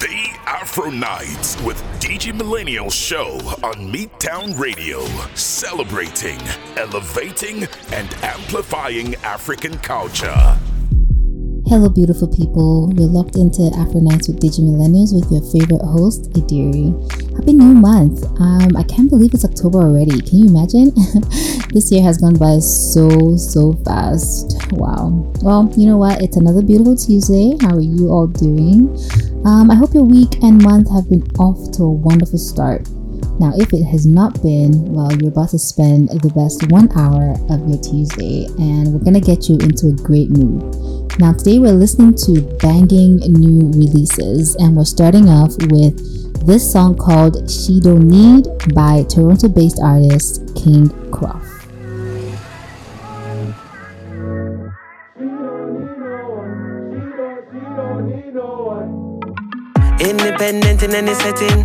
The Afro Nights with Digi Millennial Show on Midtown Radio, celebrating, elevating, and amplifying African culture. Hello, beautiful people. You're locked into Afro Nights with Digi Millennials with your favorite host, Ediri. Happy new month. Um, I can't believe it's October already. Can you imagine? this year has gone by so, so fast. Wow. Well, you know what? It's another beautiful Tuesday. How are you all doing? Um, I hope your week and month have been off to a wonderful start. Now, if it has not been, well, you're about to spend the best one hour of your Tuesday, and we're gonna get you into a great mood. Now, today we're listening to banging new releases, and we're starting off with this song called She Don't Need by Toronto based artist King Cruff. Independent in any setting,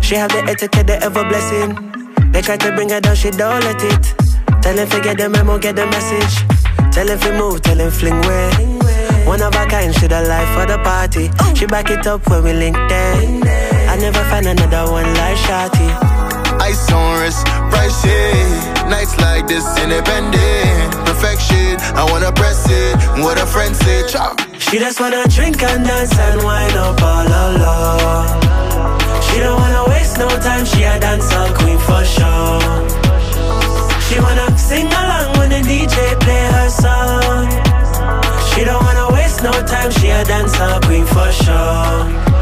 she have the etiquette, the ever blessing. They try to bring her down, she don't let it. Tell him forget the memo, get the message. Tell him fi move, tell him fling way. One of a kind, she the life for the party. She back it up when we link there. I never find another one like Shotty. Ice on wrist, price shit. Nights like this, independent. Perfection, I wanna press it. What a friend say, chop. She just wanna drink and dance and wind up all alone. She don't wanna waste no time, she a dancer queen for sure. She wanna sing along when the DJ play her song. No time, she a dancer queen for sure.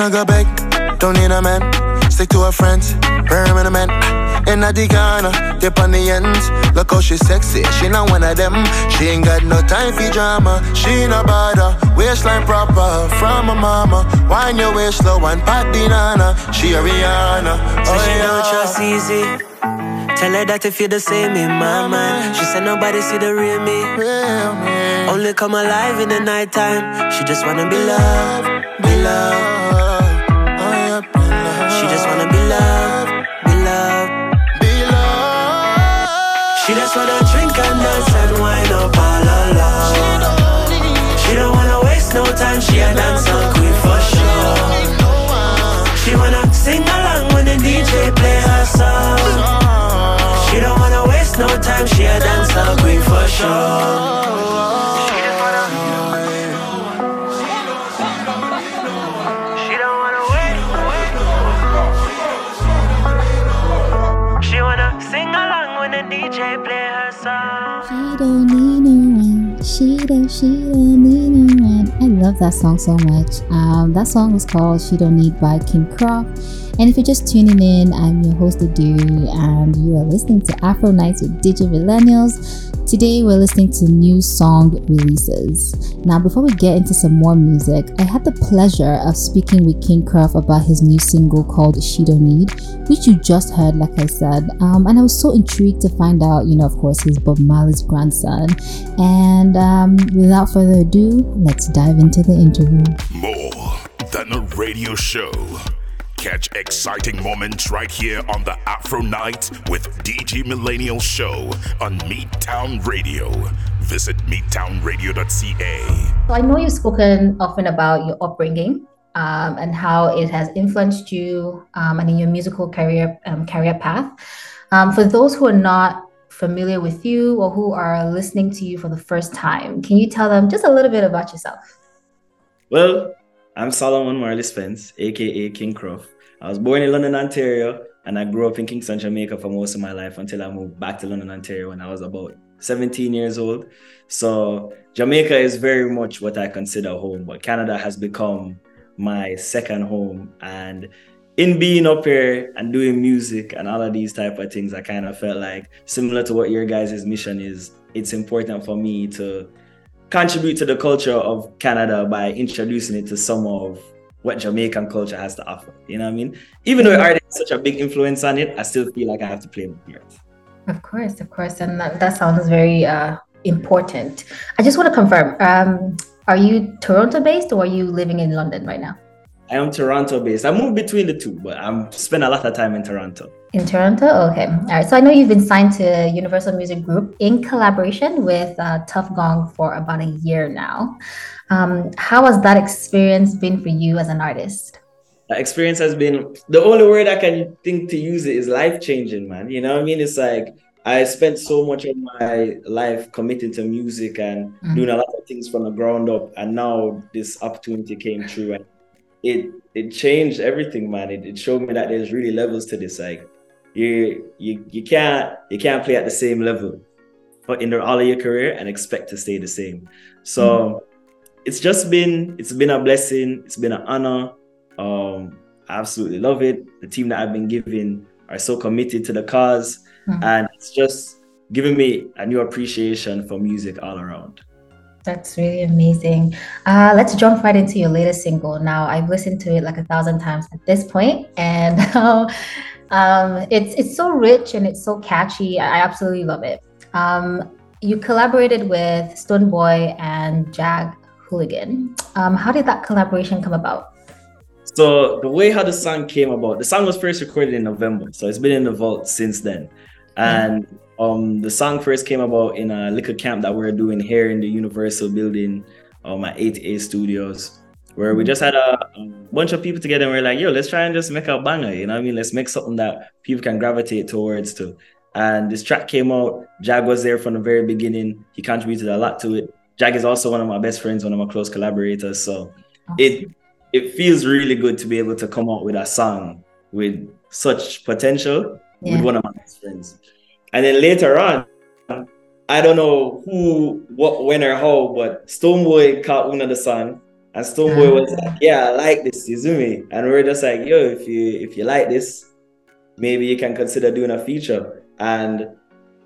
Don't go back, don't need a man. Stick to her friends, permanent man. In a Ghana, dip on the ends. Look how she sexy, she not one of them. She ain't got no time for drama. She no bother, waistline proper. From her mama, wind your waist slow and pat the nana. She a Rihanna, So oh she yeah. don't trust easy. Tell her that if you're the same in my mind. She said nobody see the real me. Real me. Only come alive in the nighttime. She just wanna be loved, be loved. She just wanna drink and dance and wind up ah, all alone. She don't wanna waste no time. She a dancer queen for sure. She wanna sing along when the DJ play her song. She don't wanna waste no time. She a dancer queen for sure. One. She don't, need no one. I love that song so much. Um, that song was called She Don't Need by King Cruff. And if you're just tuning in, I'm your host Ediri, and you are listening to Afro Nights with Digi Millennials. Today we're listening to new song releases. Now, before we get into some more music, I had the pleasure of speaking with King Cruff about his new single called She Don't Need, which you just heard, like I said. Um, and I was so intrigued to find out, you know, of course, he's Bob Marley's grandson. And um, without further ado, let's dive into the interview. More than a radio show. Catch exciting moments right here on the Afro Night with Digi Millennial Show on Midtown Radio. Visit midtownradio.ca. So I know you've spoken often about your upbringing um, and how it has influenced you um, and in your musical career um, career path. Um, for those who are not familiar with you or who are listening to you for the first time, can you tell them just a little bit about yourself? Well, I'm Solomon Marley Spence, aka King Cruff. I was born in London, Ontario, and I grew up in Kingston, Jamaica for most of my life until I moved back to London, Ontario when I was about 17 years old. So Jamaica is very much what I consider home, but Canada has become my second home. And in being up here and doing music and all of these type of things, I kind of felt like similar to what your guys' mission is, it's important for me to contribute to the culture of Canada by introducing it to some of what Jamaican culture has to offer. You know what I mean? Even though art has such a big influence on it, I still feel like I have to play my part. Of course, of course. And that, that sounds very uh, important. I just want to confirm um, are you Toronto based or are you living in London right now? I am Toronto based. I move between the two, but I'm spend a lot of time in Toronto. In Toronto, okay. All right. So I know you've been signed to Universal Music Group in collaboration with uh, Tuff Gong for about a year now. Um, how has that experience been for you as an artist? That experience has been the only word I can think to use it is life changing, man. You know what I mean? It's like I spent so much of my life committing to music and mm-hmm. doing a lot of things from the ground up, and now this opportunity came through, and it it changed everything, man. It, it showed me that there's really levels to this. Like you you you can't you can't play at the same level, but in the, all of your career and expect to stay the same. So mm-hmm. it's just been it's been a blessing. It's been an honor. Um, I absolutely love it. The team that I've been given are so committed to the cause mm-hmm. and it's just giving me a new appreciation for music all around. That's really amazing. Uh, let's jump right into your latest single. Now, I've listened to it like a thousand times at this point, and um, it's it's so rich and it's so catchy. I absolutely love it. Um, you collaborated with Stonebwoy and Jag Hooligan. Um, how did that collaboration come about? So the way how the song came about, the song was first recorded in November, so it's been in the vault since then. And um, the song first came about in a little camp that we are doing here in the Universal building um, at 8A Studios, where we mm. just had a, bunch of people together and we are like, yo, let's try and just make a banger, you know what I mean? Let's make something that people can gravitate towards to. And this track came out. Jag was there from the very beginning. He contributed a lot to it. Jag is also one of my best friends, one of my close collaborators. So it it feels really good to be able to come out with a song with such potential yeah. with one of my best friends. And then later on, I don't know who, what, when, or how, but Stonebwoy caught one of the song, and Stonebwoy was like, "Yeah, I like this, you see me?" And we're just like, "Yo, if you if you like this, maybe you can consider doing a feature." And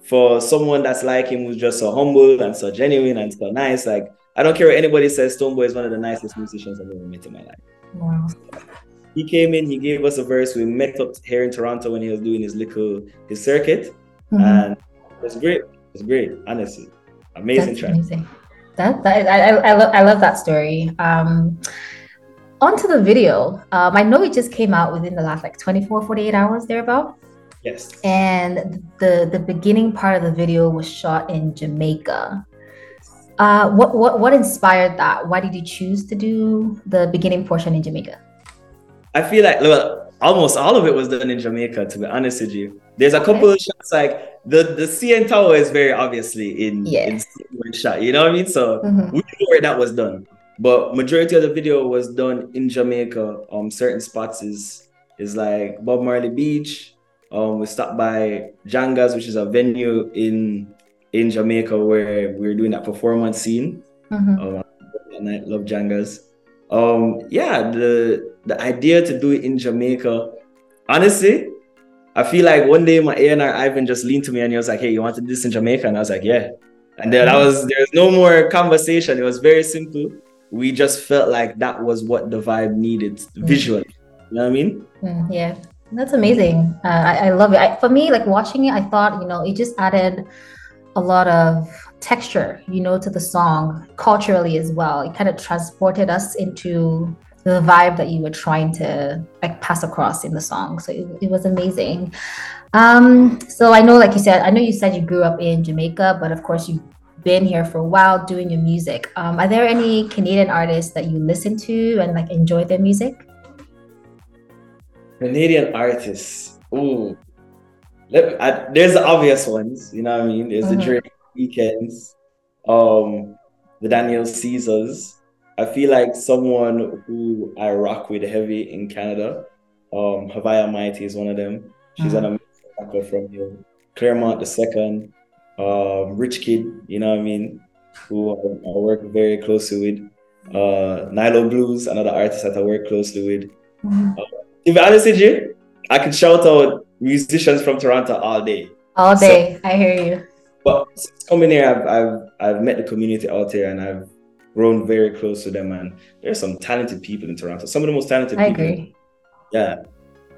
for someone that's like him, who's just so humble and so genuine and so nice, like I don't care what anybody says, Stonebwoy is one of the nicest musicians I've ever met in my life. Wow he came in, he gave us a verse. We met up here in Toronto when he was doing his little his circuit, mm-hmm. and it was great. It was great, honestly, amazing That's track. Amazing. That, that I, I, I, love, I love that story. Um, onto the video. Um, I know it just came out within the last like 24, 48 hours thereabout. Yes. And the the beginning part of the video was shot in Jamaica. Uh, what what what inspired that? Why did you choose to do the beginning portion in Jamaica? I feel like look, almost all of it was done in Jamaica. To be honest with you, there's a okay. couple of shots like the the CN Tower is very obviously in yeah. in shot. You know what I mean? So mm-hmm. we knew where that was done, but majority of the video was done in Jamaica. Um, certain spots is is like Bob Marley Beach. Um, we stopped by Jangas, which is a venue in in Jamaica where we are doing that performance scene. Mm-hmm. Um, I love Jangas. Um, yeah, the the idea to do it in Jamaica, honestly, I feel like one day my A&R Ivan just leaned to me and he was like, "Hey, you want to do this in Jamaica?" And I was like, "Yeah." And then I was there's no more conversation. It was very simple. We just felt like that was what the vibe needed mm. visually. You know what I mean? Mm, yeah, that's amazing. Uh, I, I, love it. I, for me, like watching it, I thought you know it just added a lot of texture, you know, to the song culturally as well. It kind of transported us into the vibe that you were trying to like pass across in the song. So it, it was amazing. Um, so I know, like you said, I know you said you grew up in Jamaica, but of course you've been here for a while doing your music, um, are there any Canadian artists that you listen to and like enjoy their music? Canadian artists. Ooh. Let, I, there's the obvious ones, you know what I mean? There's mm-hmm. the Drake Weeknds, um, the Daniel Caesars. I feel like someone who I rock with heavy in Canada. Um, Haviah Mighty is one of them. She's mm-hmm. an amazing rapper from here. Clairmont the second, um, Rich Kid, you know what I mean, who I, I work very closely with. Uh, Nilo Blues, another artist that I work closely with. Mm-hmm. Uh, to be honest with you, I could shout out musicians from Toronto all day. All day, so, I hear you. But coming here, I've, I've I've met the community out here, and I've grown very close to them. And there's some talented people in Toronto. Some of the most talented. I people. agree. Yeah,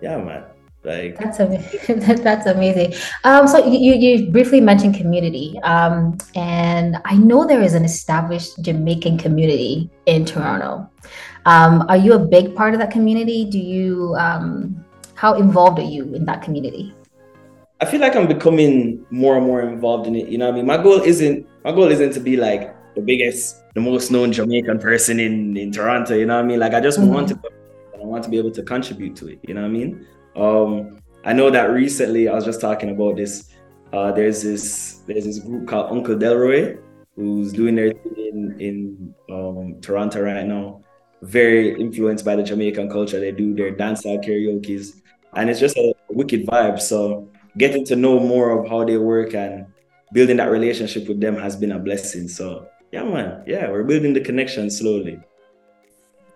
yeah, man. Like that's amazing. that's amazing. Um, so you you briefly mentioned community, um, and I know there is an established Jamaican community in Toronto. Um, are you a big part of that community? Do you um, how involved are you in that community? I feel like I'm becoming more and more involved in it. You know, I mean, my goal isn't my goal isn't to be like the biggest, the most known Jamaican person in in Toronto. You know what I mean? Like I just mm-hmm. want to, I want to be able to contribute to it. You know what I mean? Um, I know that recently I was just talking about this. Uh, there's this there's this group called Uncle Delroy who's doing their thing in in um, Toronto right now. Very influenced by the Jamaican culture. They do their dancehall karaoke's, and it's just a wicked vibe. So getting to know more of how they work and building that relationship with them has been a blessing. So yeah, man, yeah, we're building the connection slowly.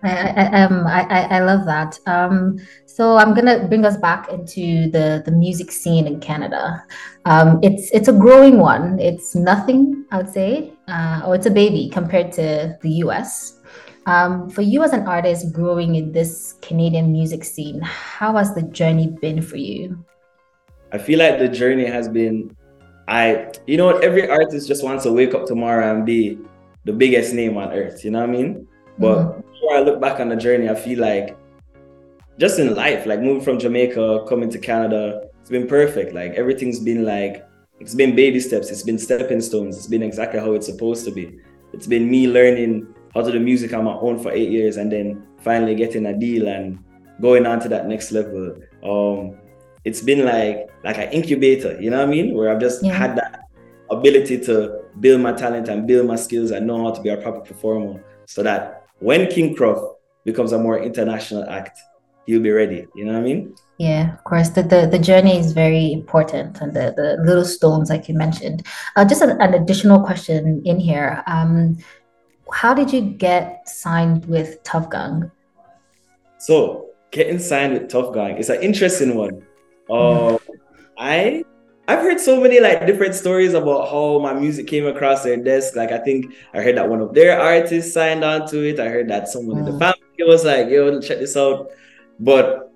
I, I, um, I, I love that. Um, so I'm gonna bring us back into the the music scene in Canada. Um, it's it's a growing one. It's nothing, I would say, uh, or it's a baby compared to the U.S. Um, for you as an artist growing in this Canadian music scene, how has the journey been for you? I feel like the journey has been, I, you know what, every artist just wants to wake up tomorrow and be the biggest name on earth. You know what I mean? But mm-hmm before I look back on the journey, I feel like just in life, like moving from Jamaica, coming to Canada, it's been perfect. Like everything's been like, it's been baby steps, it's been stepping stones, it's been exactly how it's supposed to be. It's been me learning how to do music on my own for eight years and then finally getting a deal and going on to that next level. Um, it's been like like an incubator, you know what I mean? Where I've just yeah. had that ability to build my talent and build my skills and know how to be a proper performer so that when King Cruff becomes a more international act, you'll be ready. You know what I mean? Yeah, of course. The the, the journey is very important, and the, the little stones, like you mentioned. Uh, just an, an additional question in here. Um, how did you get signed with Tuff Gong? So getting signed with Tuff Gong is an interesting one. Uh, I I've heard so many like different stories about how my music came across their desk. Like I think I heard that one of their artists signed on to it. I heard that someone in the mm. family was like, "Yo, check this out." But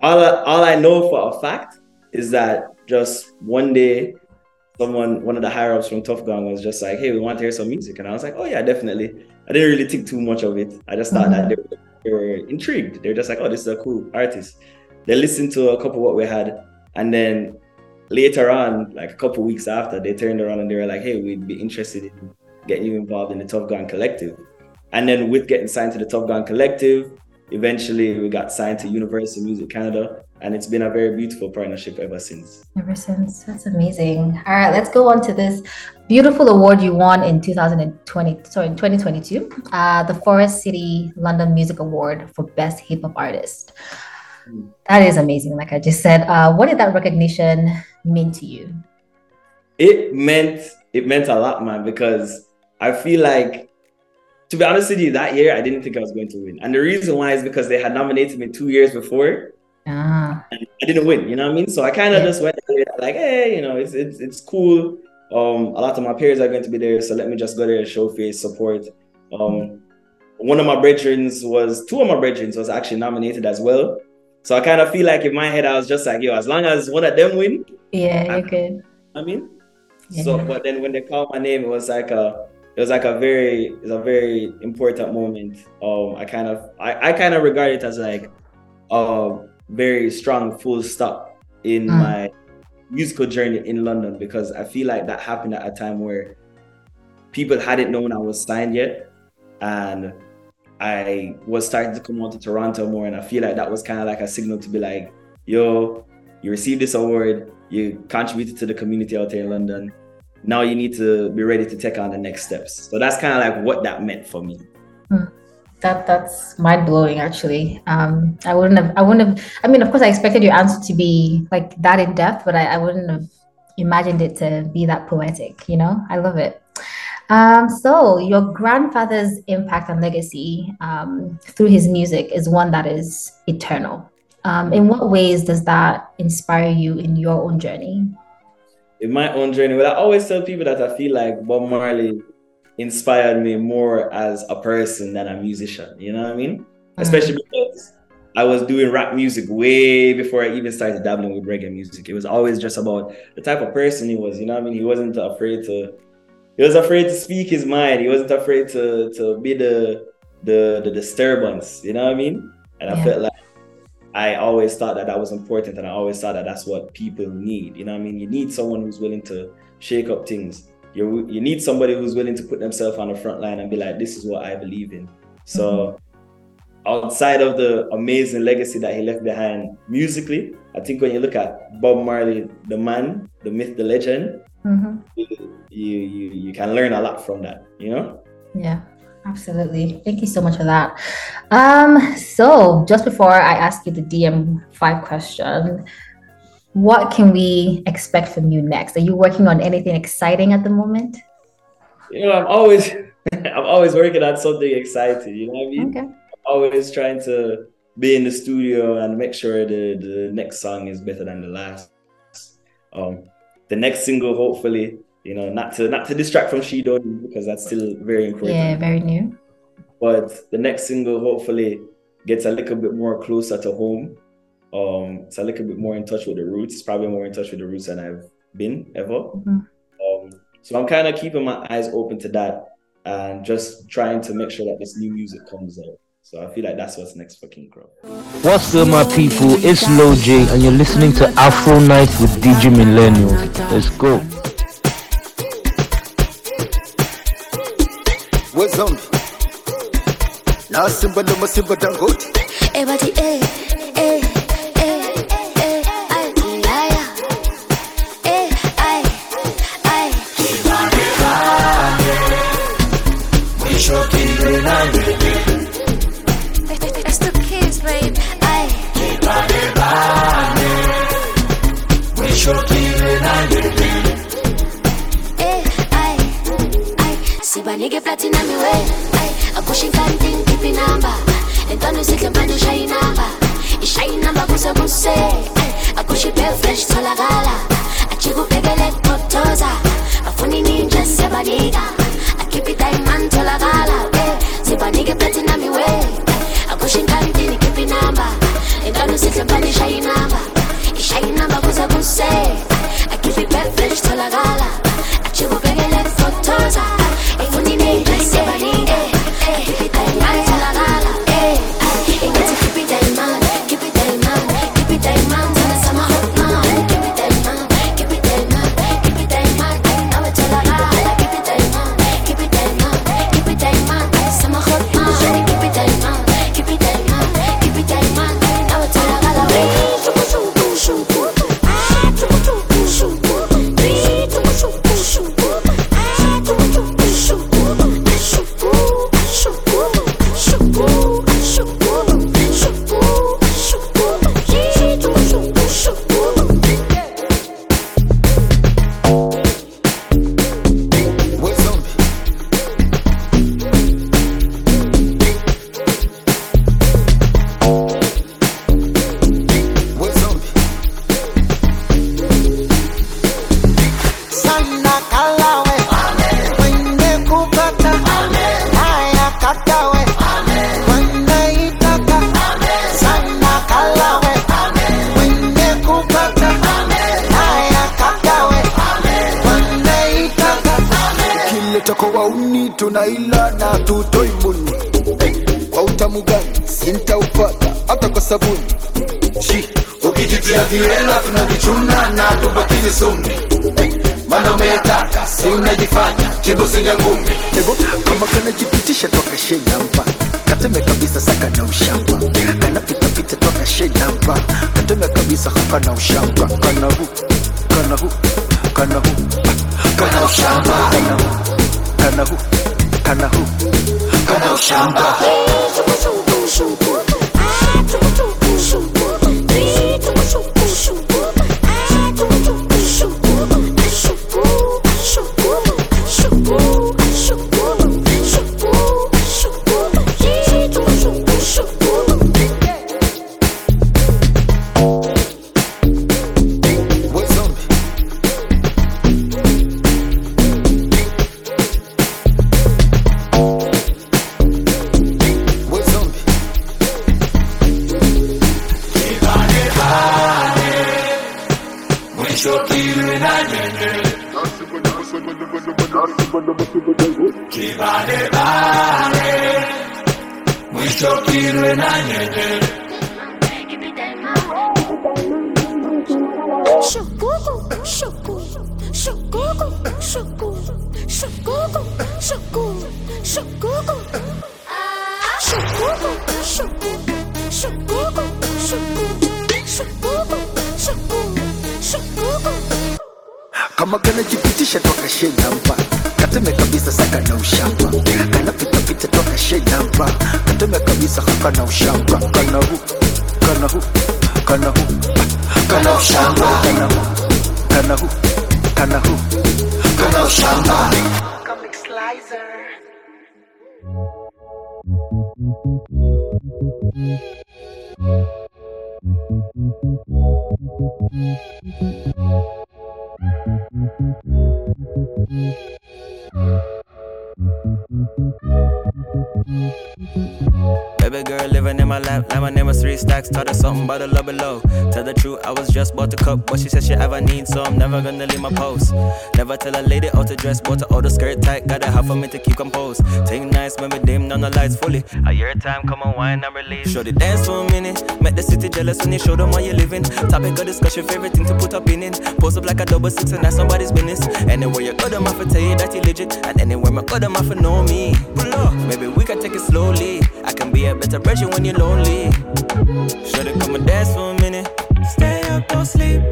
all I, all I know for a fact is that just one day, someone, one of the higher ups from Tuff Gong, was just like, "Hey, we want to hear some music," and I was like, "Oh yeah, definitely." I didn't really think too much of it. I just thought mm-hmm. that they were, they were intrigued. They're just like, "Oh, this is a cool artist." They listened to a couple what we had, and then later on, like a couple weeks after, they turned around and they were like, "Hey, we'd be interested in getting you involved in the Tuff Gong Collective." And then with getting signed to the Tuff Gong Collective, eventually we got signed to Universal Music Canada, and it's been a very beautiful partnership ever since. Ever since, that's amazing. All right, let's go on to this beautiful award you won in 2020, sorry, in 2022, uh, the Forest City London Music Award for Best Hip Hop Artist. That is amazing. Like I just said, uh, what did that recognition mean to you? It meant it meant a lot, man, because I feel like to be honest with you, that year I didn't think I was going to win. And the reason why is because they had nominated me two years before. Ah. And I didn't win, you know what I mean? So I kind of yeah. just went like, hey, you know, it's it's it's cool. Um, a lot of my peers are going to be there, so let me just go there, and show face, support. Um, one of my brethren was two of my brethren was actually nominated as well. So I kind of feel like in my head, I was just like, yo, as long as one of them win. Yeah, you're good. I mean, yeah. so but then when they called my name, it was like a it was like a very it's a very important moment. Um, I kind of I, I kind of regard it as like a very strong full stop in mm. my musical journey in London because I feel like that happened at a time where people hadn't known I was signed yet, and I was starting to come on to Toronto more, and I feel like that was kind of like a signal to be like, yo, you received this award, you contributed to the community out here in London. Now you need to be ready to take on the next steps. So that's kind of like what that meant for me. Hmm. That that's mind blowing. Actually, um, I wouldn't have. I wouldn't have. I mean, of course, I expected your answer to be like that in depth, but I, I wouldn't have imagined it to be that poetic. You know, I love it. Um, so, your grandfather's impact and legacy um, through his music is one that is eternal. Um, in what ways does that inspire you in your own journey? In my own journey, well, I always tell people that I feel like Bob Marley inspired me more as a person than a musician. You know what I mean? Mm-hmm. Especially because I was doing rap music way before I even started dabbling with reggae music. It was always just about the type of person he was. You know what I mean? He wasn't afraid to he was afraid to speak his mind. He wasn't afraid to to be the the the disturbance. You know what I mean? And I felt like I always thought that that was important, and I always thought that that's what people need. You know what I mean? You need someone who's willing to shake up things. You you need somebody who's willing to put themselves on the front line and be like, "This is what I believe in." So. Mm-hmm. Outside of the amazing legacy that he left behind musically, I think when you look at Bob Marley, the man, the myth, the legend, mm-hmm. You, you you can learn a lot from that you know? Yeah absolutely. Thank you so much for that. Um so just before i ask you the dm5 question what can we expect from you next? Are you working on anything exciting at the moment? You know i'm always i'm always working on something exciting you know what i mean? Okay. always trying to be in the studio and make sure the the next song is better than the last. Um the next single, hopefully, you know, not to not to distract from She Don't because that's still very important. Yeah, very new. But the next single hopefully gets a little bit more closer to home. Um, it's a little bit more in touch with the roots. It's probably more in touch with the roots than I've been ever. Mm-hmm. Um, so I'm kind of keeping my eyes open to that and just trying to make sure that this new music comes out. So I feel like that's what's next for King Cruff. What's good, my people? It's Lil J, and you're listening to Afro Night with Digi Millennial. Let's go. What's on? Now, Simba, no, Simba, Dangote. Everybody, eh, eh. nige platinum iwe akushikani ting kipi namba? Entano sike mbani shai namba. Ishai namba kuse kuse. Akushipe fresh tola gala achikupegele potoza. Afuni ninja sebanika akipi diamond tola gala sipa nige platinum iwe akushikani ting kipi namba? Entano sike mbani shai namba. Ishai namba kuse kuse. Akipi fresh tola gala achikupegele potoza. Achiku pekele kotoza mana she ever need, so I'm never gonna leave my post. Never tell a lady out to dress, her all the skirt tight. Got a half for me to keep composed. Take nice when we dim on the lights fully. A year time, come on, wine and release. Show the dance for a minute. Make the city jealous when you show them how you living. Topic of discussion, favorite thing to put up in it. Post up like a double six, and that's somebody's business. Anywhere you go, them off tell you that you legit. And anywhere my go, them off know me. Pull up, maybe we can take it slowly. I can be a better version when you're lonely. Should've come and dance for a minute. Stay up, don't sleep.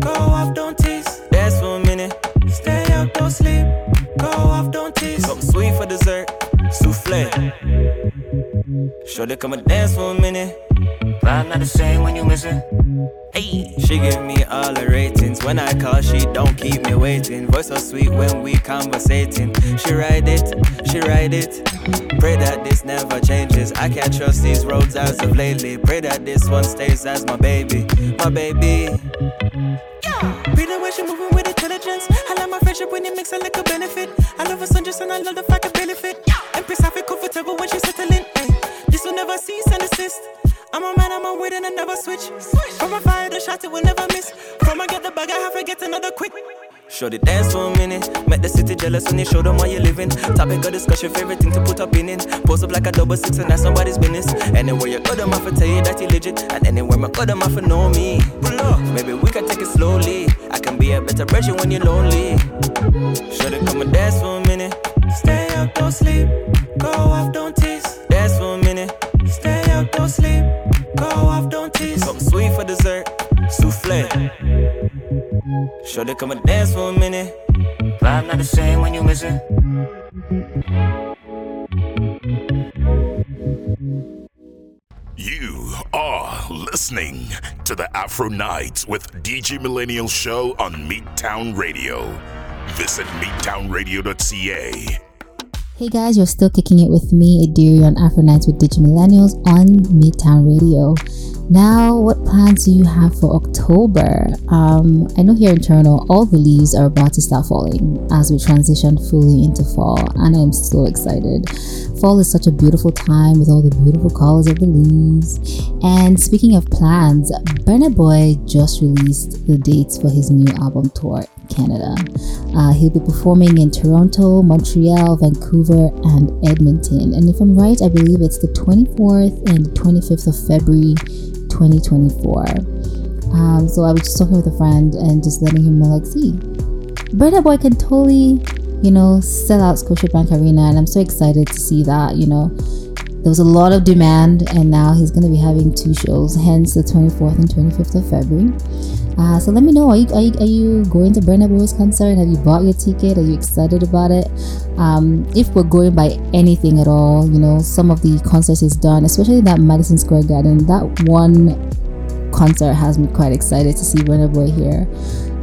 Go off, don't tease. Dance for a minute. Stay up, don't sleep. Go off, don't tease. Something sweet for dessert. Souffle. Should've come and dance for a minute. Vibe not the same when you missing. Hey, she give me all the ratings. When I call, she don't keep me waiting. Voice so sweet when we conversating. She ride it, she ride it. Pray that this never changes. I can't trust these roads as of lately. Pray that this one stays as my baby, my baby. Yeah. Read the way she moving with intelligence. I like my friendship when it makes her like a benefit. I love her son just and I love the fact I barely fit. Empress, I feel comfortable when she's settling. Ay. This will never cease and desist. I'm a man, I'm a wait and I never switch. From a fire, the shot it will never miss. From I get the bag, I have to get another quick. Show the dance for a minute. Make the city jealous when you show them how you living. Topic of discussion, favorite thing to put up in it. Post up like a double six and that's somebody's business. Anywhere you go, them off tell you that you legit. And anywhere my go, them off know me. Pull up, maybe we can take it slowly. I can be a better version when you're lonely. Should have come and dance for a minute. Stay up, don't sleep. Go off, don't tease. Don't sleep. Go off, don't tease. Something sweet for dessert. Souffle. Should have come and dance for a minute. Vibe not the same when you missing. You are listening to the Afro Nights with Digi Millennial Show on Midtown Radio. Visit midtownradio.ca. Hey guys, you're still kicking it with me, Ediri, on Afro Nights with Digi Millennials on Midtown Radio. Now, what plans do you have for October? Um, I know here in Toronto, all the leaves are about to start falling as we transition fully into fall, and I'm so excited. Fall is such a beautiful time with all the beautiful colors of the leaves. And speaking of plans, Burna Boy just released the dates for his new album tour. Canada. Uh, he'll be performing in Toronto, Montreal, Vancouver, and Edmonton. And if I'm right, I believe it's the 24th and 25th of February 2024. Um, so I was just talking with a friend and just letting him know, like, see, Burna Boy can totally, you know, sell out Scotiabank Arena, and I'm so excited to see that. You know, there was a lot of demand, and now he's going to be having two shows, hence the 24th and 25th of February. Uh, so let me know. Are you, are you, are you going to Burna Boy's concert? Have you bought your ticket? Are you excited about it? Um, if we're going by anything at all, you know, some of the concerts is done, especially that Madison Square Garden, that one concert has me quite excited to see Burna Boy here.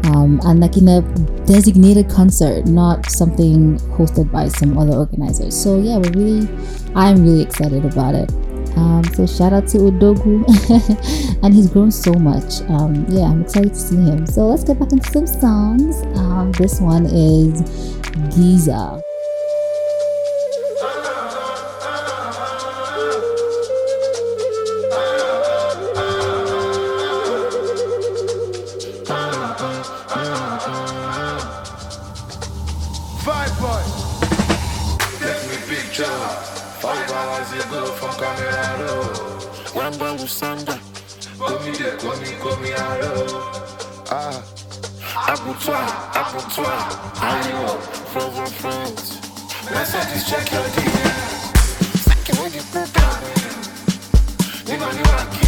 Um, and like in a designated concert, not something hosted by some other organizers. So yeah, we're really, I'm really excited about it. Um, so shout out to Odogwu, and he's grown so much. Um, yeah, I'm excited to see him. So let's get back into some songs. Um, this one is Giza. Five boy. Take me picture. Five hours ago from camera roll. Wamba Lusanda. Komi de komi komi aro. Ah. Abutwa, abutwa. Ayo, friends and friends. Let's at least check your DM. Second with the program. Nigga, you are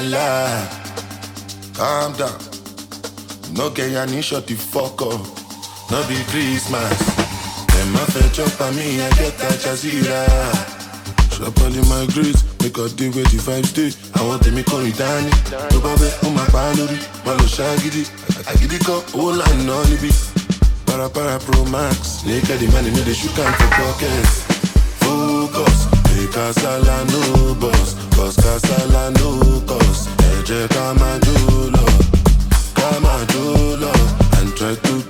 Láhìláhìláhìlá. Calm down. No get ya ní shut the fuck up. No be Christmas. Dem ma fẹ́ chop on me, I get that jazira. Shop all in my grace, make a day where the vibes stay. I want them call me Danny. Bá bẹ́, ó máa pa á lórí. Má lọ ṣáàgídí. Àgídí kan, owó là ń ná. Para para pro max. Naked the money, me dey shoot for pockets. Focus, make kasala no boss. Cause kasala no lọ. Ká máa jó lọ. And try to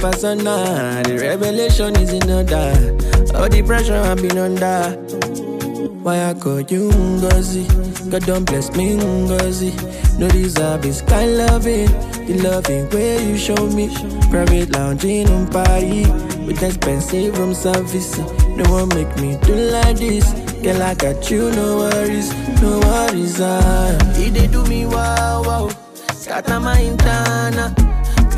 persona. The revelation is in order. All the pressure I've been under. Why I call you Ngozi? God don't bless me Ngozi. No deserve this kind loving. The loving way you show me. Private lounging on Paris. With expensive room service. No one make me do like this. Girl, I got you, no worries, no worries. Ah, he they do me wow wow. Scatter my intana.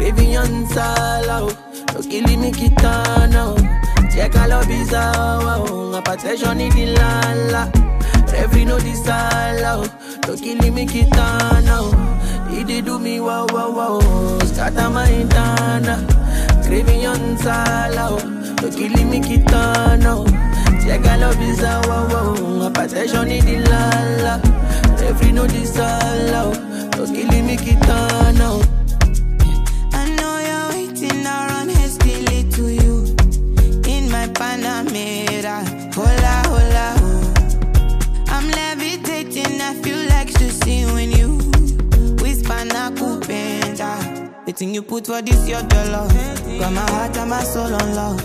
On sala. No killing me kitana. Check all of his wow. Hypertension in the lala. Every no this sala. No killing me kitana. He they do me wow wow wow. Scatter my intana. Craving on sala. No killing me kitana. Check all of his wow wow. Hypertension in the lala. Every no this sala. No mira, hola, hola, oh. I'm levitating, I feel like Susie when you whisper na kupenda. The thing you put for this, your dollar. Got my heart and my soul on love.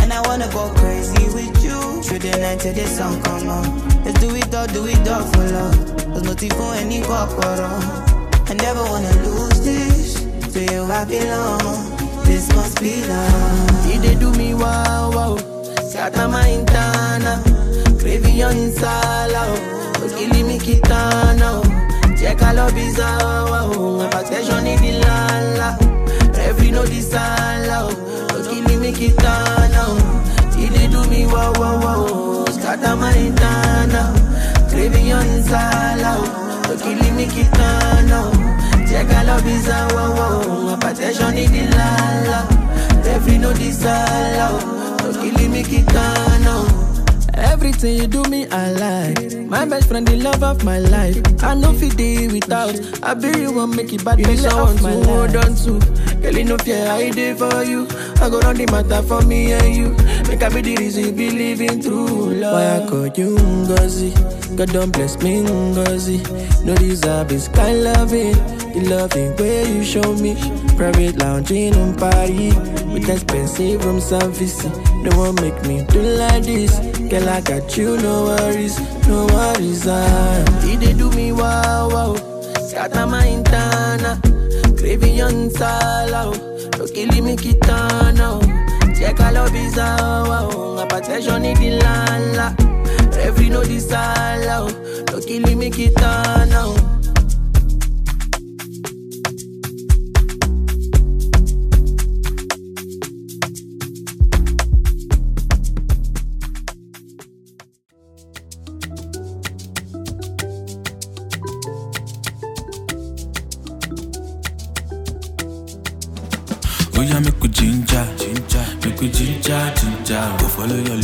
And I wanna go crazy with you. Through the night till the sun come up. Let's do it all, do it all for love. There's no tea for any I never wanna lose this. To you I belong. This must be love. Did they do me wow wow? Internal. Craving on insala. Oh, killing me kitana. Oh. Check all of oh. his wow. Hypertension in the lala. Oh. Every no disala. Oh, me kitana. They do me wow wow wow. Internal. Craving on insala. Oh, killing me kitana. Check all of his wow wow. Hypertension in the lala. Every no disala. Oh, killing me kitana. Everything you do me, I like. My best friend, the love of my life. I know fi day without. I be you want make it bad, you need someone to hold on to. Girl, you know fear I day for you. I go run the matter for me and you. Make I be the reason you be living through love. Why I call you Ngozi? God don't bless me Ngozi. No deserve is kind loving. The loving way you show me. Private lounging on party. with expensive room service. No one make me do like this. Girl, I got you, no worries, no worries. Ah, he they do me wow wow. Scatter my internal, craving on sala. No killing me kitana. Check all of his wow. Hypertension in the Every no disala. No killing me kitana. Oh yeah, make we ginger, make we ginger, ginger. Go follow your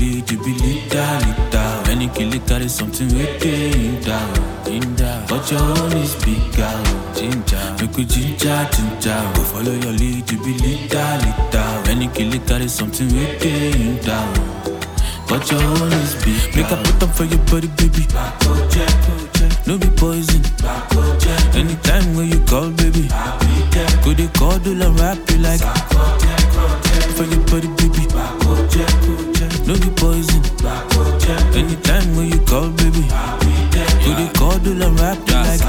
It carry something it in down. But your own is oh, ginger. Make we ginger, ginger. Go follow your lead, you be leader, leader. you kill it carry something with it in down. But your own is big. Make I put up for your body, baby. No be poison. Anytime when you call, baby. Go they call, do and rap you like. For your body, baby. No be poison. Anytime when you call, baby. Go they call, do and rap you like.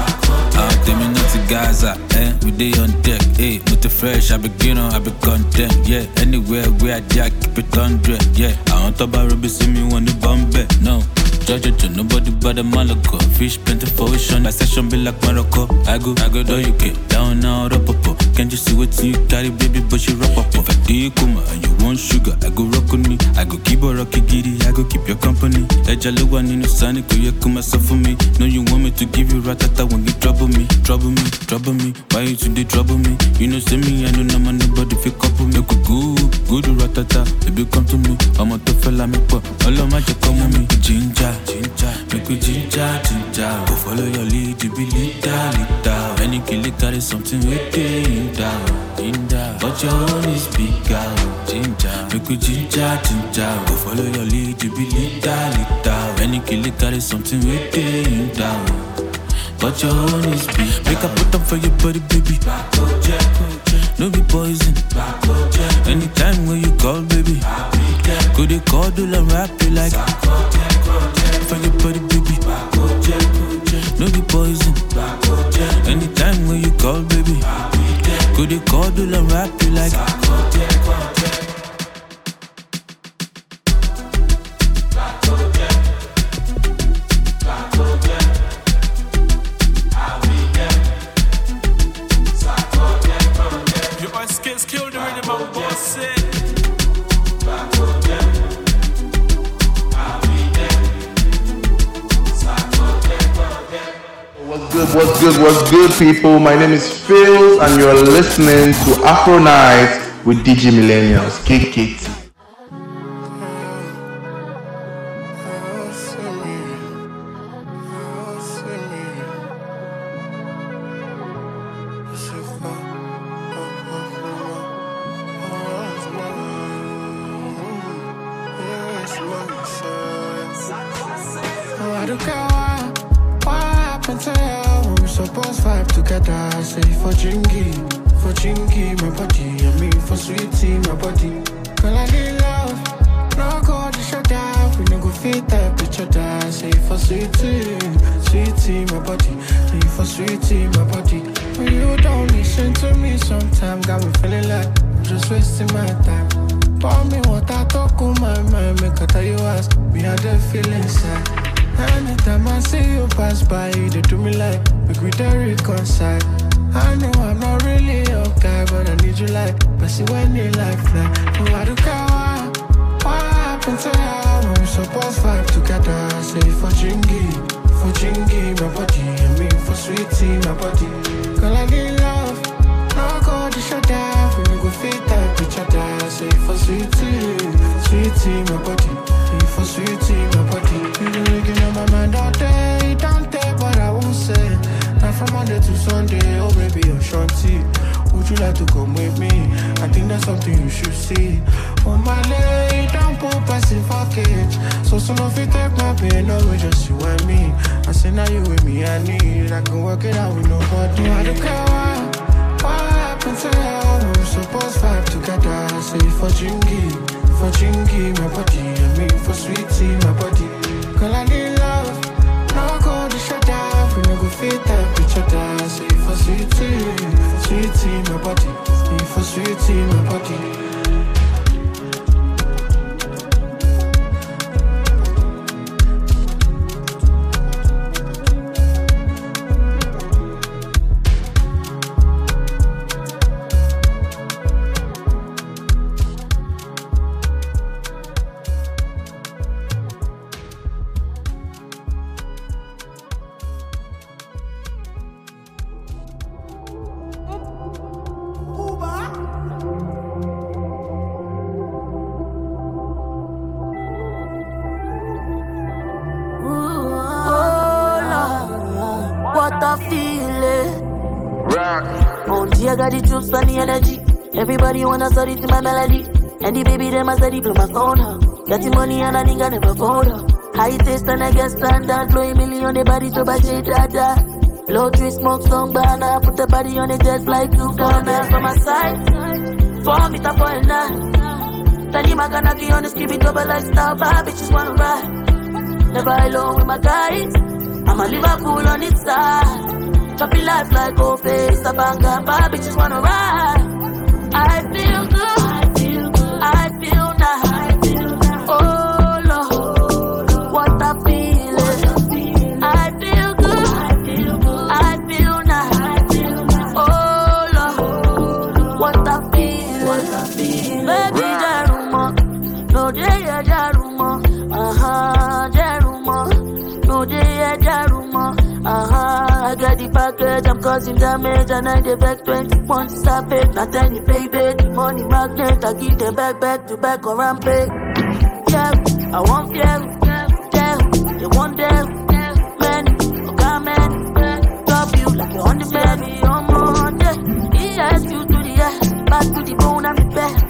Ah, tell me not to Gaza, eh? We day on deck, eh? With the fresh, I begin on, I be content, yeah. Anywhere where I jack, keep it hundred, yeah. I want to buy Ruby, see me when the bomb back, no. Judge to nobody but the Malaga. Fish plenty for ocean, session be like Morocco. I go, I go, do you get down now, up, up, up. Can't you see what you carry, baby, but you rock up, up. If I do you come and you want sugar, I go rock on me. I go keep a rocky giddy, I go keep your company. Ejale one in the go you come myself for me. No, you want me to give you ratata when you trouble me, trouble me, trouble me. Why you today trouble me? You know, see me, I know no man, nobody fit couple me. Go good, good ratata, baby, come to me. I'm a tough fella, me pop. All of my come with me. Ginger, ginger, make we ginger, ginger. Go follow your lead, you be leader, leader. Any kill it carry something with it in down, in down. But your own is bigger, ginger. Make we ginger, ginger. Go follow your lead, you be leader, leader. Any kill it carry something with it in down. But your own is big. Make I put up for your body, baby. No be poison. Anytime when you call, baby. Go they call, do and rap you like. Body, baby. No be poison. Anytime when you call, baby. could they call, do and rap you like. What's good, what's good, people? My name is Phil, and you're listening to Afro Night with Digi Millennials. Kick it. For sweetie, my body. Girl, I need love. No go to shut down. We no go fit that each other. Say for sweetie, sweetie, my body. Say for sweetie, my body. When you don't listen to me, sometimes got me feeling like I'm just wasting my time. Pour me water, talk on my mind, make I tell you ask me how the feeling inside. Anytime I see you pass by, they do me like make we reconcile. I know I'm not really but I need you like, see when they like. Oh, do care why, what happened to you? When we supposed to vibe together, say for chingy, for chingy, my body, I mean for sweetie, my body. Girl, I need love, no go to shut down, we go fit that each other. Say for sweetie, sweetie, my body, something you should see. On my leg, don't put passive package. So soon if you take my pain away, just you and me. I say now you with me, I need. I can work it out with nobody. I don't care. What happened to you? We supposed to vibe together. Say for chingy, for chingy, my body. I mean for sweetie, my body. Girl, I I the juice and the energy. Everybody wanna study to my melody. And the baby, them a study to my phone. Got the money and a nigga never fold. Huh? High taste and I get standard. Blowing million, the body to buy shit, da Low tree smoke, some banana. Put the body on the jet flight to Ghana. From my side, four meter point nine. Tell him I gonna be on the skibby double like star. Bad bitches wanna ride. Never alone with my guys. I'm a Liverpool on its side. Choppy life like old face, a banger. Bad bitches wanna ride. I feel I'm causing damage, and I dey back 20 points, stop it. Not any baby, the money magnet, I give them back, back to back on rampage. Yeah, I want yeah, yeah, they want them, man, okay, oh, man, drop you like you're on the bed, me on Monday. Yes, you to the air, back to the bone, I'm the best.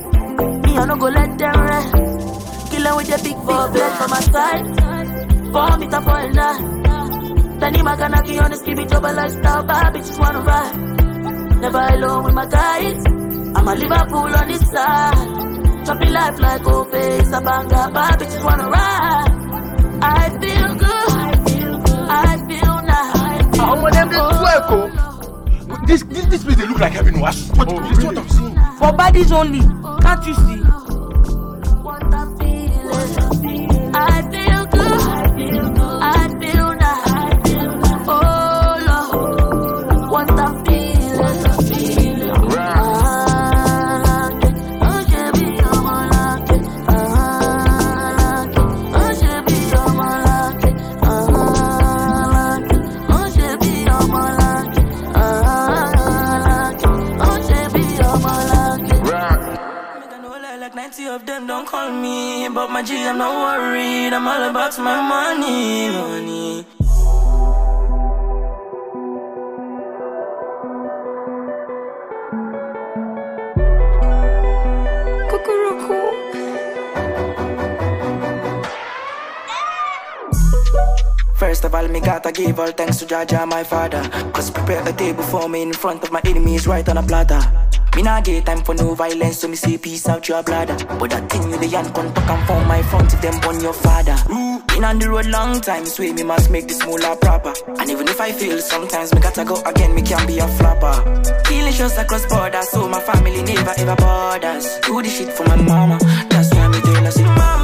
Me, I no go let them rest. Killer with the big blade from my side, four meter for nine. Then him I gonna be on the skibby double lifestyle, bad bitches wanna ride. Never alone with my guys. I'm a Liverpool on this side. Choppy life like old face, a banger, bad bitches wanna ride. I feel good. I feel good. I feel nice. How ah, oh, many them they twerk, oh? This this this place they look like heaven was. What, oh, this is what I'm seeing. For bodies only, can't you see? Me, but my G, I'm not worried. I'm all about my money, money. First of all, me gotta give all thanks to Jaja, my father. Cause prepare a table for me in front of my enemies right on a platter. Me nah get time for no violence, so me say peace out your bladder. But that thing you the hand come to come from my front if them burn your father. Been on the road long time, so me must make this moolah proper. And even if I fail, sometimes me gotta go again, me can't be a flopper. Killing shots across borders, so my family never ever borders. Do the shit for my mama, that's why me tell her, Mama,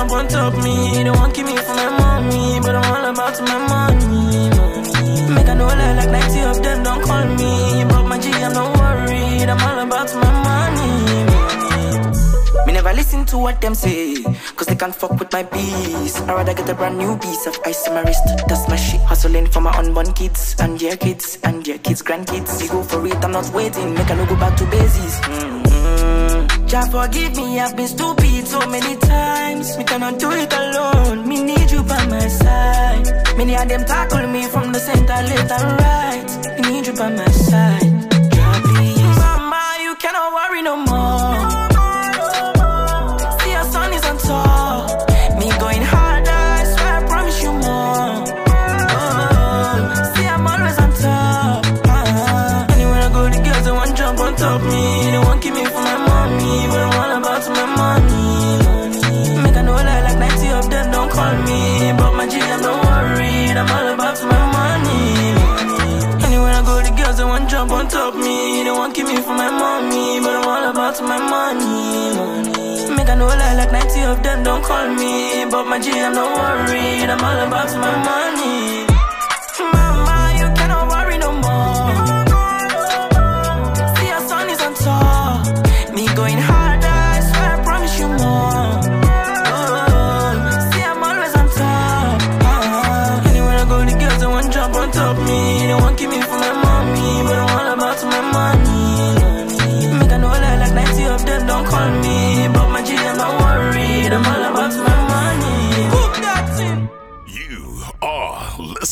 jump on top me. They want keep me for my mommy, but I'm all about my money. money. Make I know lie like 90 of them don't call me, but my G I'm not worried. I'm all about my money. Me never listen to what them say, cause they can't fuck with my peace. I'd rather get a brand new piece of ice on my wrist. That's my shit. Hustling for my unborn kids, and their kids, and their kids' grandkids. We go for it, I'm not waiting. Make I no go back to bases. Mm-hmm. Jah forgive me, I've been stupid so many times. Me cannot do it alone. Me need you by my side. Many of them tackle me from the center, left and right. Me need you by my side. Mama, you cannot worry no more. Of don't call me, but my G I'm not worried. I'm all about my money.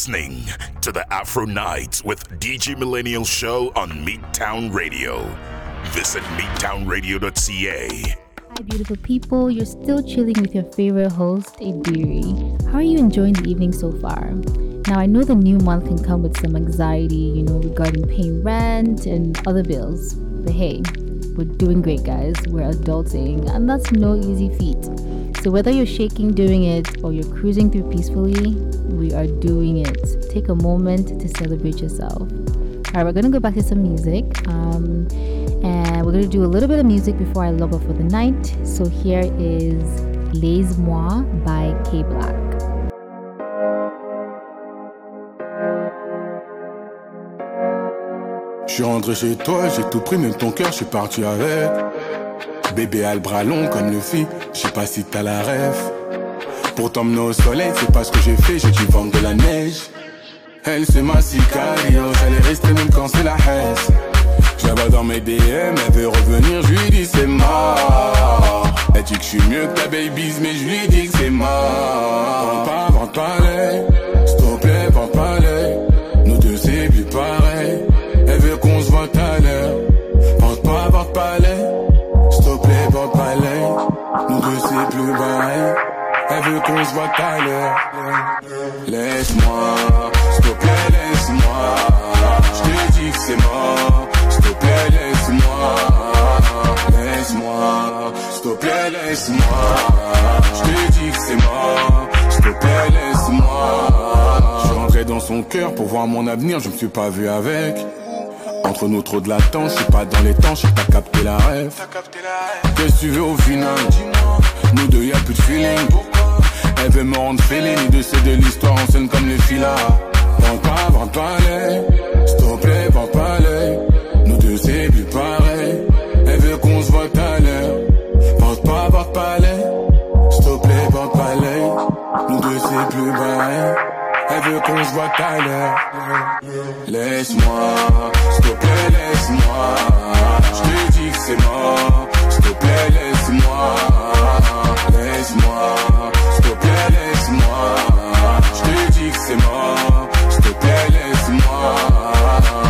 Listening to the Afro Nights with Digi Millennial Show on Midtown Radio. Visit midtownradio.ca. Hi, beautiful people. You're still chilling with your favorite host, Ediri. How are you enjoying the evening so far? Now, I know the new month can come with some anxiety, you know, regarding paying rent and other bills. But hey, we're doing great, guys. We're adulting, and that's no easy feat. So, whether you're shaking doing it or you're cruising through peacefully, we are doing it. Take a moment to celebrate yourself. All right, we're gonna go back to some music. Um, and we're gonna do a little bit of music before I log off for the night. So here is Laisse-moi by KeBlack. Je suis rentré chez toi, j'ai tout pris, même ton cœur, je suis parti avec. Bébé a le bras long comme le fit, je sais pas si t'as la rêve. Pour t'emmener au soleil, c'est pas ce que j'ai fait, j'ai dû vendre de la neige. Elle c'est ma sicario, j'allais rester même quand c'est la haine. Vois dans mes DM, elle veut revenir, je lui dis c'est mort. Elle dit que je suis mieux que ta babies, mais je lui dis que c'est mort. Vends pas, vends pas Elle veut qu'on se voit à l'heure. Laisse-moi, s'il te plaît, laisse-moi. Je te dis que c'est mort. S'il te plaît, laisse-moi. Laisse-moi, s'il te plaît, laisse-moi. Je te dis que c'est mort. S'il te plaît, laisse-moi. Je rentré dans son cœur pour voir mon avenir, je me suis pas vu avec. Entre nous trop de latence, je suis pas dans les temps, je t'as capté la rêve. Qu'est-ce que tu veux au final Nous deux y a plus de feeling. Elle veut me rendre fêlé, ni de c'est de l'histoire en scène comme les filas. Vends pas, vends pas l'œil, s'il te plaît, vends pas l'œil. Nous deux c'est plus pareil. Elle veut qu'on se voit à l'heure. Porte pas, porte pas l'œil, s'il te plaît, porte pas l'œil. Nous deux c'est plus pareil. Elle veut qu'on se voit à l'heure. Laisse-moi, s'il te plaît laisse-moi. Je te dis que c'est mort, s'il te plaît laisse-moi. Laisse-moi, s'il te plaît laisse-moi. Je te dis que c'est mort, s'il te plaît laisse-moi.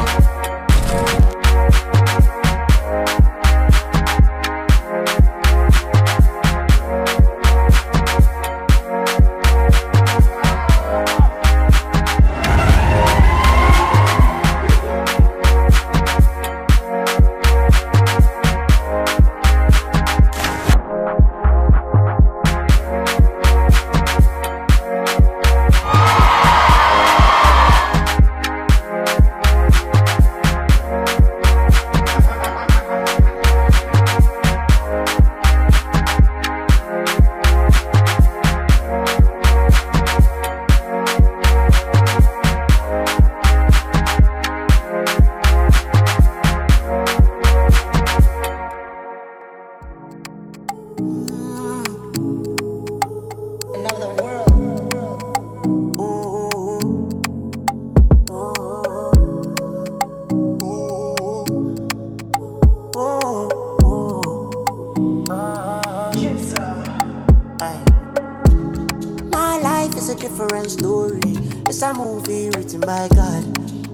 Different story. It's a movie written by God.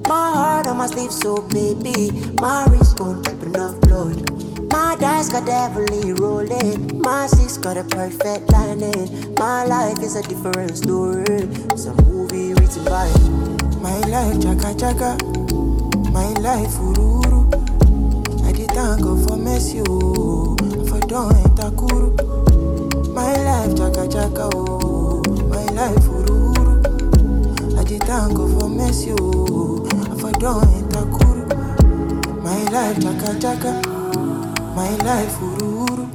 My heart on my sleeve, so baby. My wrist gon' drip enough blood. My dice got heavily rolling. My six got a perfect lining. My life is a different story. It's a movie written by My life, chaka chaka. My life, ururu. I did thank God for mercy, oh. For don't enter kuru. My life, chaka chaka, oh. Life, ururu. I did thank God for mercy, oh. For don't enter. My life, chaka chaka. My life, ururu.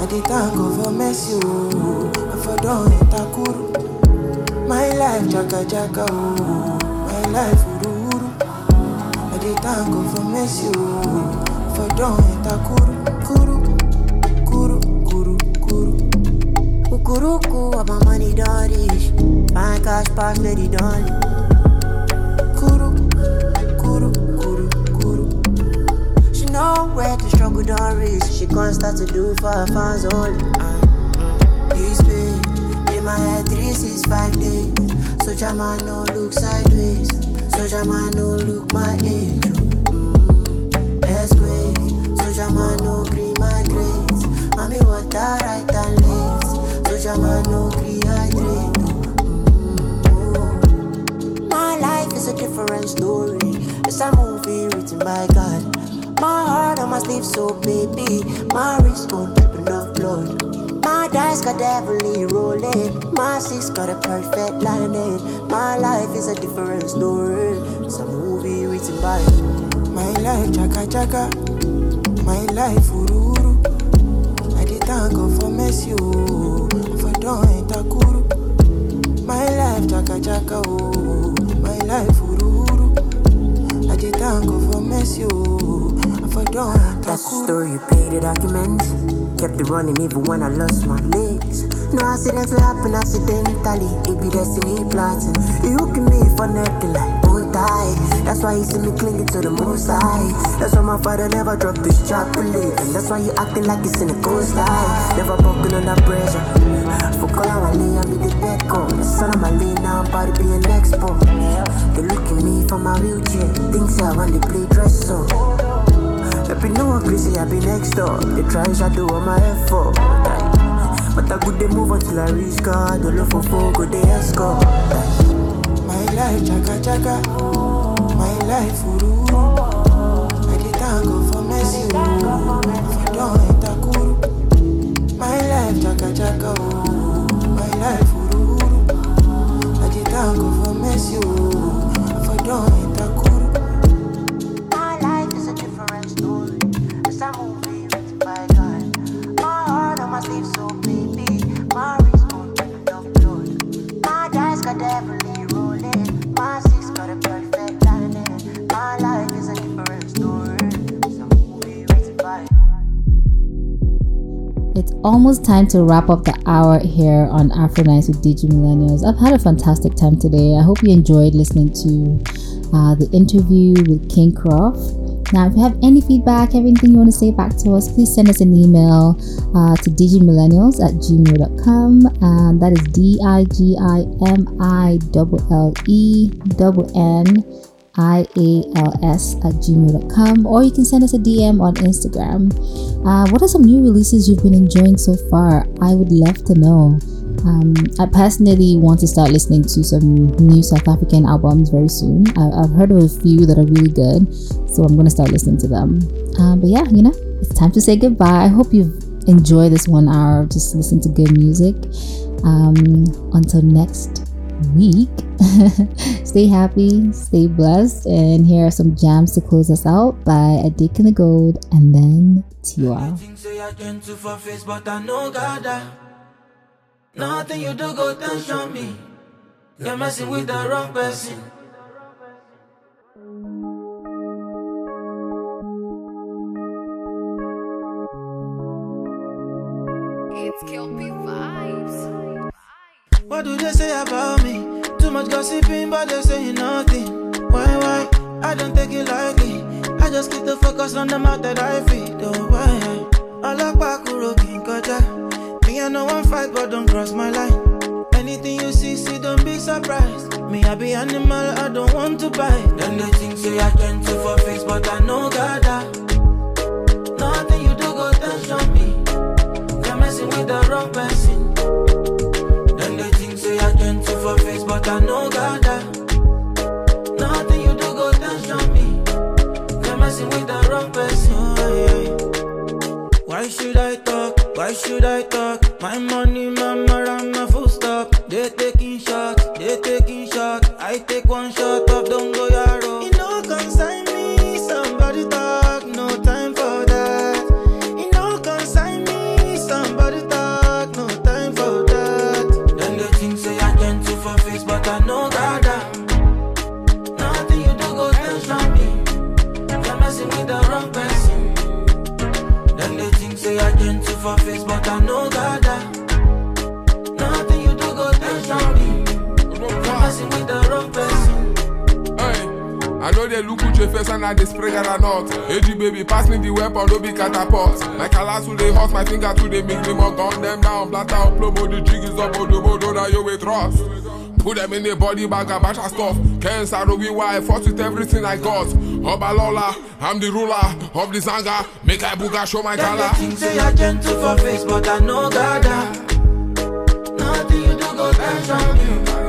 I did thank God for mercy, oh. For don't enter. My life, chaka chaka, oh. My life, ururu. I dey thank God for mercy, oh. For don't enter kuru, kuru, kuru, Ukuruku, what my money reach. Fine cash pass, lady done. Kuru, kuru, kuru, kuru. She know where to struggle done reach. She gon' start to do for her fans only. Uh, uh. This way, in my head, three, six, five days. So Jama no look sideways. So Jama no look my age. Mm, that's great. So Jama no green my grades. Mommy, what I right no rehydrate. My life is a different story. It's a movie written by God. My heart on my sleeve, so baby. My wrist gon' drip enough blood. My dice got heavily rolling. My six got a perfect lining. My life is a different story. It's a movie written by My life, chaka chaka. My life, ururu. I dey thank God for mercy, oh. For don't enter kuru. My life, chaka chaka, oh. My life, ururu. I dey thank God for mercy, oh. For don't enter That's the story, you pay the documents. Kept it running even when I lost my legs. No accidents will happen accidentally. It be destiny plotting. You hooking me for nothing like That's why you see me clinging to the most high. That's why my father never dropped his chocolate. And that's why you acting like it's in the coast line. Never broken under pressure. For color, I lay and be the dead call. Oh. The son of my lane, now, I'm about to be an expo. They look at me from my wheelchair. Things I when they play dress up. Let me know I'm crazy, I be next door. They try shadow on my effort. But I good they move until I reach God. The love for four go they escort. My life, chaka chaka. My life, ururu. I dey thank God for mercy. For don't enter kuru. My life, chaka, oh. My life, ururu. I dey thank God for mercy, oh. Almost time to wrap up the hour here on Afro Nights with Digi Millennials. I've had a fantastic time today. I hope you enjoyed listening to uh, the interview with King Cruff. Now, if you have any feedback, anything you want to say back to us, please send us an email uh, to digimillennials at gmail.com. And that is D I G I M I L L E N ials at gmail.com or you can send us a dm on instagram. Uh, what are some new releases you've been enjoying so far? I would love to know. Um, i personally want to start listening to some new south african albums very soon. I- i've heard of a few that are really good so i'm going to start listening to them. Um, but yeah you know it's time to say goodbye. I hope you've enjoyed this one hour of just listening to good music. Um, until next week. stay happy, stay blessed, and here are some jams to close us out by Adik and the Gold and then Tiwa. Say I gentle for face, but I know God. Ah. Nothing you do go tension me. You're messing with the wrong person. It's Kelpie vibes. What do they say about me? Too much gossiping, but they're saying nothing. Why, why? I don't take it lightly. I just keep the focus on the mouth that I feed. Oh, why? I like Bakuro King Koja. Me and no one fight, but don't cross my line. Anything you see, see, don't be surprised. Me, I be animal, I don't want to bite. Then they think say I trying to for face, but I know God. Ah. Nothing you do go tension me. You're messing with the wrong person. but I know God. Nothing you do go on me. Never messing with the wrong person. Why should I talk? Why should I talk? My money, my and my full stop. They taking shots, they taking shots. I take one shot of don't go. for face, but I know God. Nothing you do go touch on me. I'm messing with the wrong person. I know they look with your face and I they spray that or not. AG baby, pass me the weapon, don't be catapult. My calash will they hot, my finger to they make me more gun them down. Blatter out, plomo, the jig is up, odobo, don't that you with trust. Put them in the body bag, a bunch of stuff. Cancer, we why, I fought with everything I got. Obalola, I'm the ruler of the Zanga. Make I booga show my color. They think say I gentle for face, but I know God. Ah. Nothing you do go down you.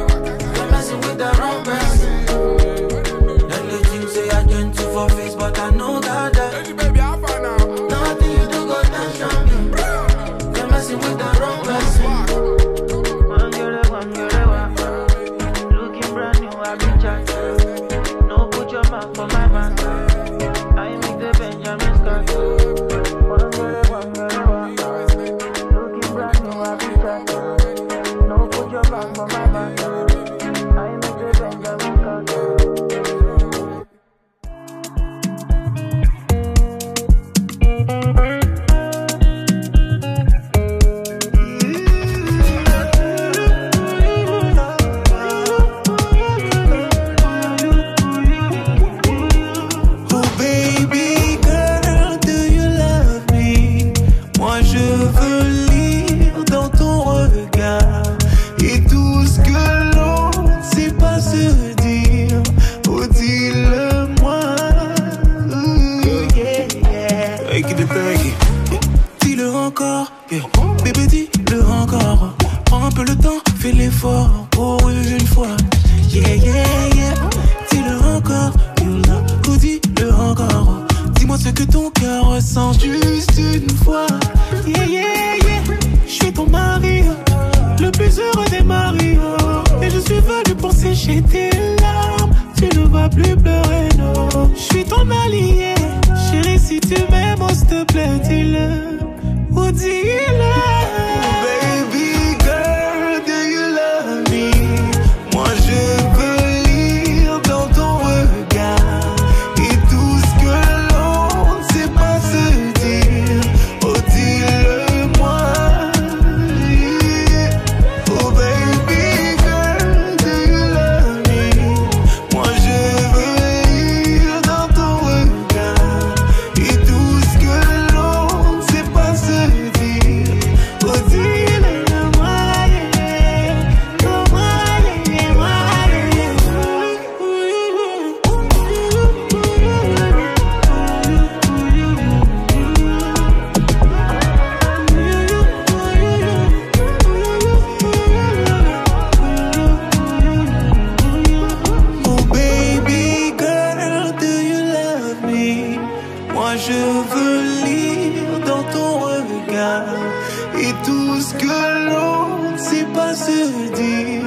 تهدي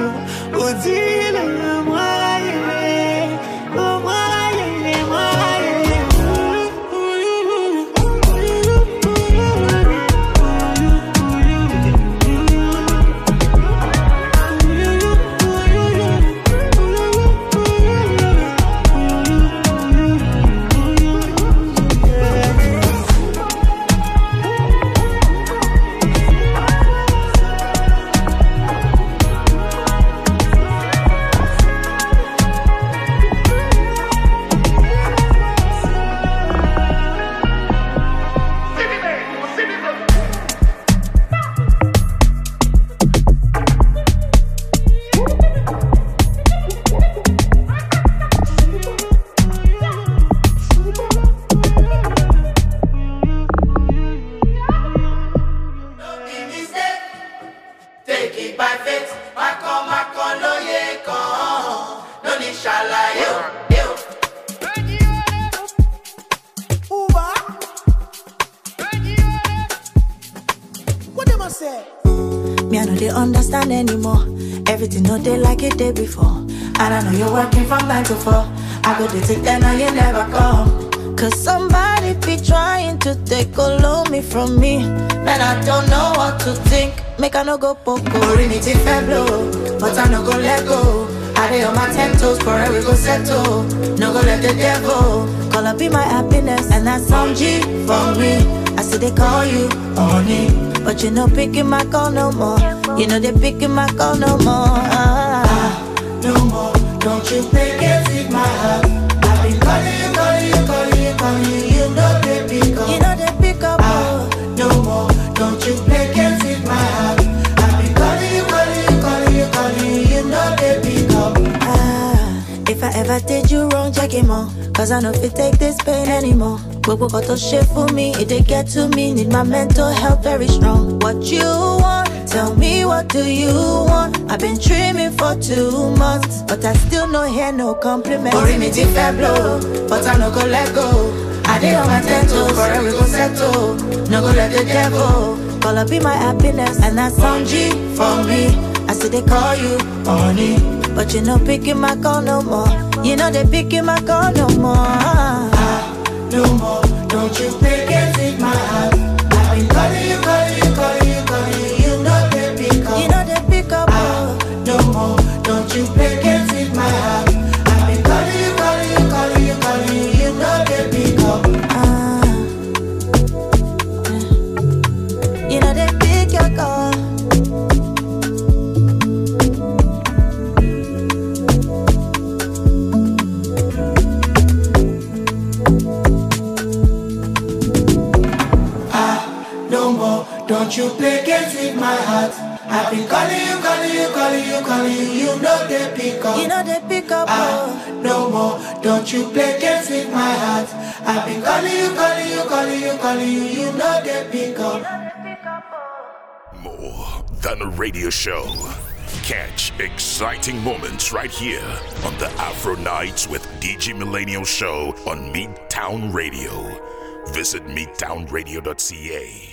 ودي لمعاني I don't know what to think. Make I no go poco. It I blow, but I no go let go. I dey on my ten toes, forever we go settle. No go let the devil call up be my happiness, and that's some G for me. I see they call you honey, but you no picking my call no more. You know they picking my call no more. Ah, no more. Don't you think it's in my heart. Cause I know if you take this pain anymore. Gbogbo got to shit for me, it they get to me. Need my mental health very strong. What you want? Tell me what do you want? I've been dreaming for two months, but I still no hear no compliment. Worry me if I blow, but I no go let go. I did on my ten toes, forever we go settle. No go let the devil up be my happiness, and that's some G for me. I see they call you honey, but you no picking my call no more. You know they picking my call no more. Ah, no more. Don't you pick it with my heart. I've been calling you, calling calling you, calling you, you. You know they pick up. You know they pick up. Ah, no more. Don't you play games with my heart. I've been calling you, calling you, calling you, calling you. You know they pick up. More than a radio show. Catch exciting moments right here on the Afro Nights with Digi Millennial Show on Midtown Radio. Visit midtownradio.ca.